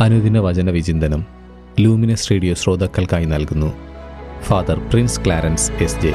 അനുദിന വചന വിചിന്തനം ലൂമിനസ് റേഡിയോ ശ്രോതാക്കൾക്കായി നൽകുന്നു. Father Prince Clarence S J.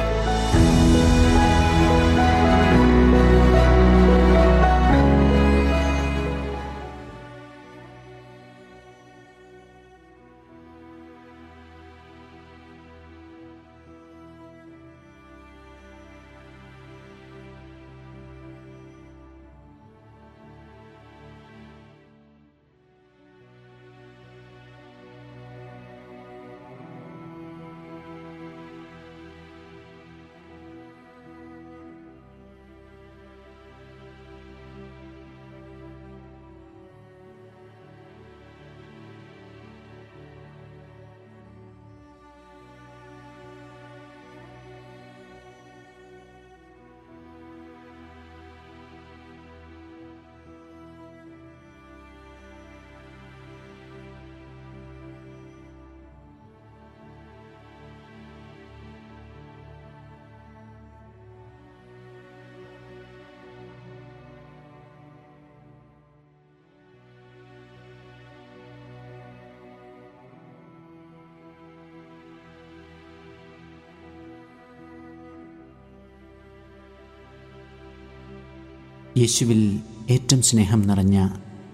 യേശുവിൽ ഏറ്റവും സ്നേഹം നിറഞ്ഞ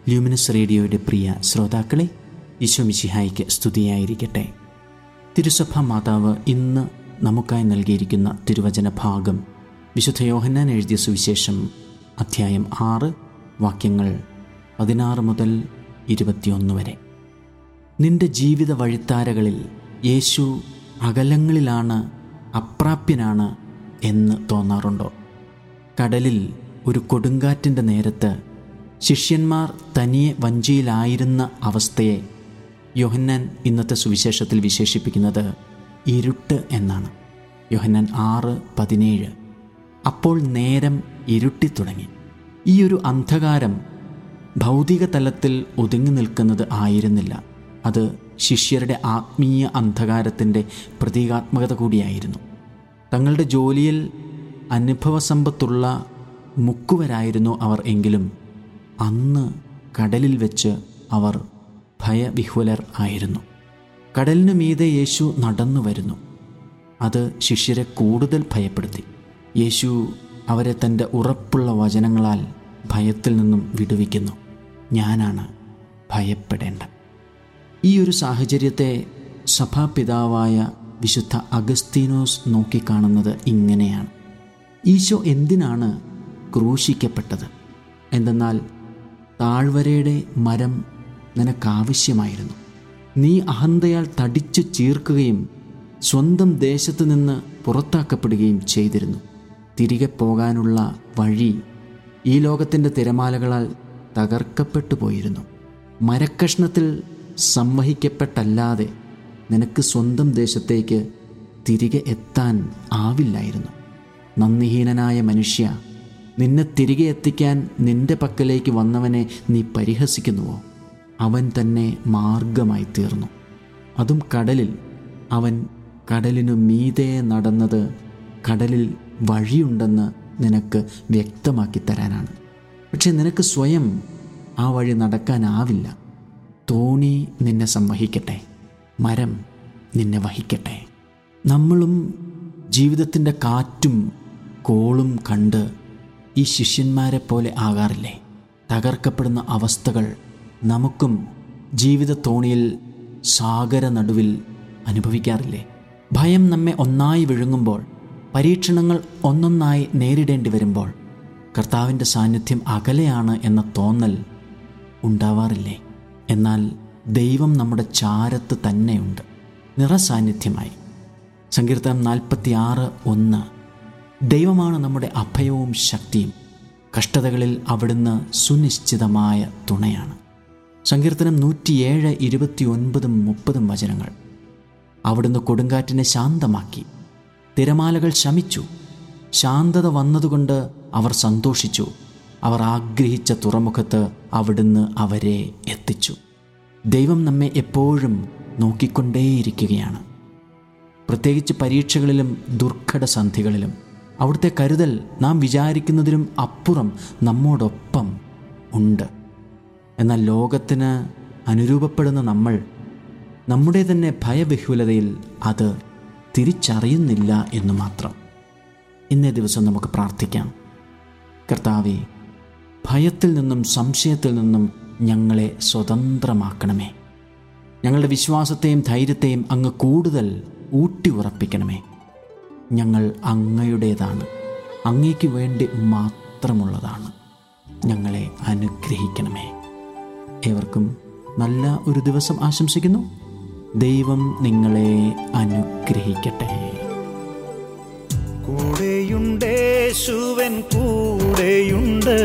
ല്യൂമിനസ് റേഡിയോയുടെ പ്രിയ ശ്രോതാക്കളെ ഈശോ മിശിഹായിക്ക് സ്തുതിയായിരിക്കട്ടെ. തിരുസഭ മാതാവ് ഇന്ന് നമുക്കായി നൽകിയിരിക്കുന്ന തിരുവചന ഭാഗം വിശുദ്ധ യോഹന്നാൻ എഴുതിയ സുവിശേഷം അധ്യായം ആറ് വാക്യങ്ങൾ പതിനാറ് മുതൽ ഇരുപത്തിയൊന്ന് വരെ. നിന്റെ ജീവിത വഴിത്താരകളിൽ യേശു അകലങ്ങളിലാണ് അപ്രാപ്യനാണ് എന്ന് തോന്നാറുണ്ടോ? കടലിൽ ഒരു കൊടുങ്കാറ്റിന്റെ നേരത്ത് ശിഷ്യന്മാർ തനിയെ വഞ്ചിയിലായിരുന്ന അവസ്ഥയെ യോഹന്നാൻ ഇന്നത്തെ സുവിശേഷത്തിൽ വിശേഷിപ്പിക്കുന്നത് ഇരുട്ട് എന്നാണ്. യോഹന്നാൻ ആറ് പതിനേഴ്. അപ്പോൾ നേരം ഇരുട്ടി തുടങ്ങി. ഈ ഒരു അന്ധകാരം ഭൗതിക തലത്തിൽ ഒതുങ്ങി നിൽക്കുന്നത് ആയിരുന്നില്ല. അത് ശിഷ്യരുടെ ആത്മീയ അന്ധകാരത്തിന്റെ പ്രതീകാത്മകത കൂടിയായിരുന്നു. തങ്ങളുടെ ജോലിയിൽ അനുഭവസമ്പത്തുള്ള മുക്കുവരായിരുന്നു അവർ എങ്കിലും. അന്ന് കടലിൽ വെച്ച് അവർ ഭയവിഹ്വലർ ആയിരുന്നു. കടലിനു മീതെ യേശു നടന്നു വരുന്നു. അത് ശിഷ്യരെ കൂടുതൽ ഭയപ്പെടുത്തി. യേശു അവരെ തന്റെ ഉറപ്പുള്ള വചനങ്ങളാൽ ഭയത്തിൽ നിന്നും വിടുവിക്കുന്നു. ഞാനാണ് ഭയപ്പെടേണ്ട ഈ ഒരു സാഹചര്യത്തെ സഭാപിതാവായ വിശുദ്ധ അഗസ്തീനോസ് നോക്കിക്കാണുന്നത് ഇങ്ങനെയാണ്. ഈശോ എന്തിനാണ് ക്രൂശിക്കപ്പെട്ടത്. എന്തെന്നാൽ താഴ്വരയുടെ മരം നിനക്കാവശ്യമായിരുന്നു. നീ അഹന്തയാൽ തടിച്ചു ചീർക്കുകയും സ്വന്തം ദേശത്തു നിന്ന് പുറത്താക്കപ്പെടുകയും ചെയ്തിരുന്നു. തിരികെ പോകാനുള്ള വഴി ഈ ലോകത്തിന്റെ തിരമാലകളാൽ തകർക്കപ്പെട്ടു പോയിരുന്നു. മരക്കഷ്ണത്തിൽ സംവഹിക്കപ്പെട്ടല്ലാതെ നിനക്ക് സ്വന്തം ദേശത്തേക്ക് തിരികെ എത്താൻ ആവില്ലായിരുന്നു. നന്ദിഹീനനായ മനുഷ്യ നിന്നെ തിരികെ എത്തിക്കാൻ നിന്റെ പക്കലേക്ക് വന്നവനെ നീ പരിഹസിക്കുന്നുവോ? അവൻ തന്നെ മാർഗമായി തീർന്നു. അതും കടലിൽ. അവൻ കടലിനു മീതെ നടന്നത് കടലിൽ വഴിയുണ്ടെന്ന് നിനക്ക് വ്യക്തമാക്കി തരാനാണ്. പക്ഷെ നിനക്ക് സ്വയം ആ വഴി നടക്കാനാവില്ല. തോണി നിന്നെ സംവഹിക്കട്ടെ. മരം നിന്നെ വഹിക്കട്ടെ. നമ്മളും ജീവിതത്തിന്റെ കാറ്റും കോളും കണ്ട് ഈ ശിഷ്യന്മാരെ പോലെ ആകാറില്ലേ? തകർക്കപ്പെടുന്ന അവസ്ഥകൾ നമുക്കും ജീവിത തോണിയിൽ സാഗര നടുവിൽ അനുഭവിക്കാറില്ലേ? ഭയം നമ്മെ ഒന്നായി വിഴുങ്ങുമ്പോൾ പരീക്ഷണങ്ങൾ ഒന്നൊന്നായി നേരിടേണ്ടി വരുമ്പോൾ കർത്താവിന്റെ സാന്നിധ്യം അകലെയാണ് എന്ന തോന്നൽ ഉണ്ടാവാറില്ലേ? എന്നാൽ ദൈവം നമ്മുടെ ചാരത്ത് തന്നെയുണ്ട്. നിറസാന്നിധ്യമായി. സങ്കീർത്തനം നാൽപ്പത്തി ആറ് ഒന്ന്. ദൈവമാണ് നമ്മുടെ അഭയവും ശക്തിയും കഷ്ടതകളിൽ അവിടുന്ന് സുനിശ്ചിതമായ തുണയാണ്. സങ്കീർത്തനം നൂറ്റിയേഴ് ഇരുപത്തി ഒൻപതും മുപ്പതും വചനങ്ങൾ. അവിടുന്ന് കൊടുങ്കാറ്റിനെ ശാന്തമാക്കി. തിരമാലകൾ ശമിച്ചു. ശാന്തത വന്നതുകൊണ്ട് അവർ സന്തോഷിച്ചു. അവർ ആഗ്രഹിച്ച തുറമുഖത്ത് അവിടുന്ന് അവരെ എത്തിച്ചു. ദൈവം നമ്മെ എപ്പോഴും നോക്കിക്കൊണ്ടേയിരിക്കുകയാണ്. പ്രത്യേകിച്ച് പരീക്ഷകളിലും ദുർഘട സന്ധികളിലും അവിടുത്തെ കരുതൽ നാം വിചാരിക്കുന്നതിലും അപ്പുറം നമ്മോടൊപ്പം ഉണ്ട്. എന്നാൽ ലോകത്തിന് അനുരൂപപ്പെടുന്ന നമ്മൾ നമ്മുടെ തന്നെ ഭയബഹുലതയിൽ അത് തിരിച്ചറിയുന്നില്ല എന്ന് മാത്രം. ഇന്നേ ദിവസം നമുക്ക് പ്രാർത്ഥിക്കാം. കർത്താവെ ഭയത്തിൽ നിന്നും സംശയത്തിൽ നിന്നും ഞങ്ങളെ സ്വതന്ത്രമാക്കണമേ. ഞങ്ങളുടെ വിശ്വാസത്തെയും ധൈര്യത്തെയും അങ്ങ് കൂടുതൽ ഊട്ടി ഉറപ്പിക്കണമേ ഞങ്ങൾ അങ്ങയുടേതാണ്. അങ്ങയ്ക്ക് വേണ്ടി മാത്രമുള്ളതാണ്. ഞങ്ങളെ അനുഗ്രഹിക്കണമേ. ഏവർക്കും നല്ല ഒരു ദിവസം ആശംസിക്കുന്നു. ദൈവം നിങ്ങളെ അനുഗ്രഹിക്കട്ടെ. കൂടെയുണ്ടേശുവൻ കൂടെയുണ്ട്.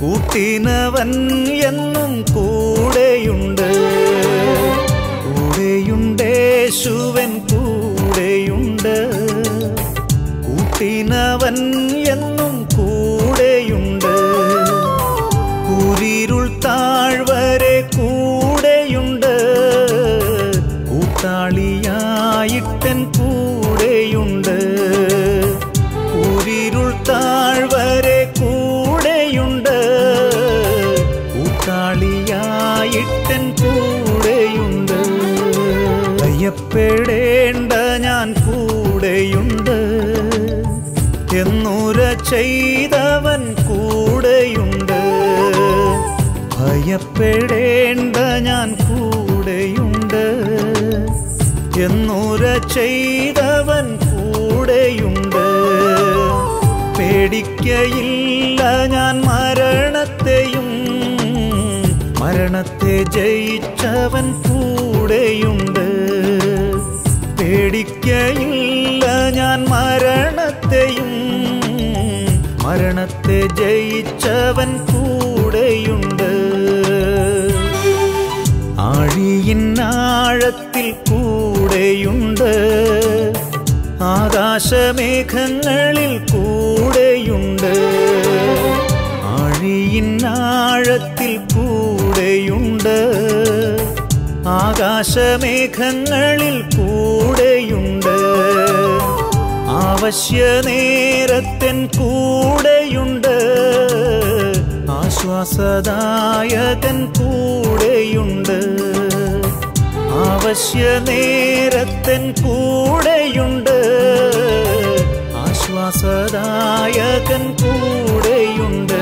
കൂട്ടിനവൻ എന്നും കൂടെയുണ്ട്. കൂടെയുണ്ടേശുവൻ കൂട്ടിനവൻ ചെയ്തവൻ കൂടെയുണ്ട്. ഭയപ്പെടേണ്ട ഞാൻ കൂടെയുണ്ട്. എന്നുര ചെയ്തവൻ കൂടെയുണ്ട്. പേടിക്കയില്ല ഞാൻ മരണത്തെയും. മരണത്തെ ജയിച്ചവൻ കൂടെയുണ്ട്. പേടിക്കയില്ല ഞാൻ മരണത്തെയും. മരണത്തെ ജയിച്ചവൻ കൂടെയുണ്ട്. ആഴിയിൻ ആഴത്തിൽ കൂടെയുണ്ട്. ആകാശമേഘങ്ങളിൽ കൂടെയുണ്ട്. ആഴിയിൻ ആഴത്തിൽ കൂടെയുണ്ട്. ആകാശമേഘങ്ങളിൽ കൂടെയുണ്ട്. ആവശ്യ നേരത്തൻ കൂടെയുണ്ട്. ആശ്വാസദായകൻ കൂടെയുണ്ട്. അവശ്യ നേരത്തൻ കൂടെയുണ്ട്. ആശ്വാസദായകൻ കൂടെയുണ്ട്.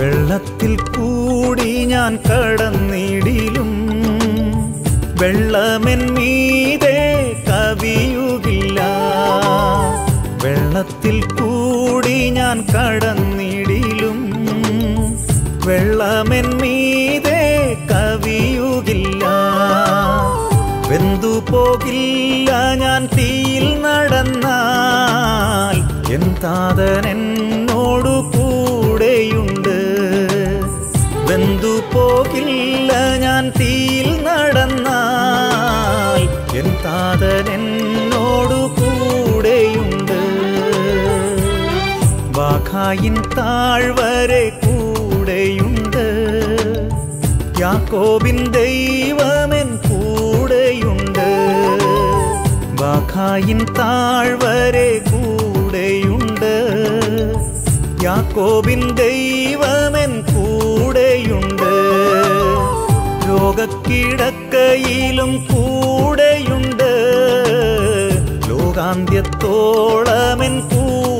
വെള്ളത്തിൽ കൂടി ഞാൻ കടന്നിടിലും വെള്ളമെൻ മീതെ കവിയുകില്ല. വെള്ളത്തിൽ കൂടി ഞാൻ കടന്നിടിലും. വെള്ളമെൻ മീതെ കവിയുകില്ല. വെന്തു പോകില്ല ഞാൻ തീയിൽ നടന്നാൽ. എൻ വാഖായിൻ താഴ്വരെ കൂടെയുണ്ട്. യാക്കോബിൻ ദൈവമെൻ കൂടെയുണ്ട്. ബാഖായിൻ താഴ്വരെ കൂടെയുണ്ട്. യാക്കോബിൻ ദൈവമെൻ കൂടെയുണ്ട്. ലോകക്കിടക്കയിലും കൂടെയുണ്ട്. ലോകാന്ത്യത്തോളമെൻ കൂടെയുണ്ട്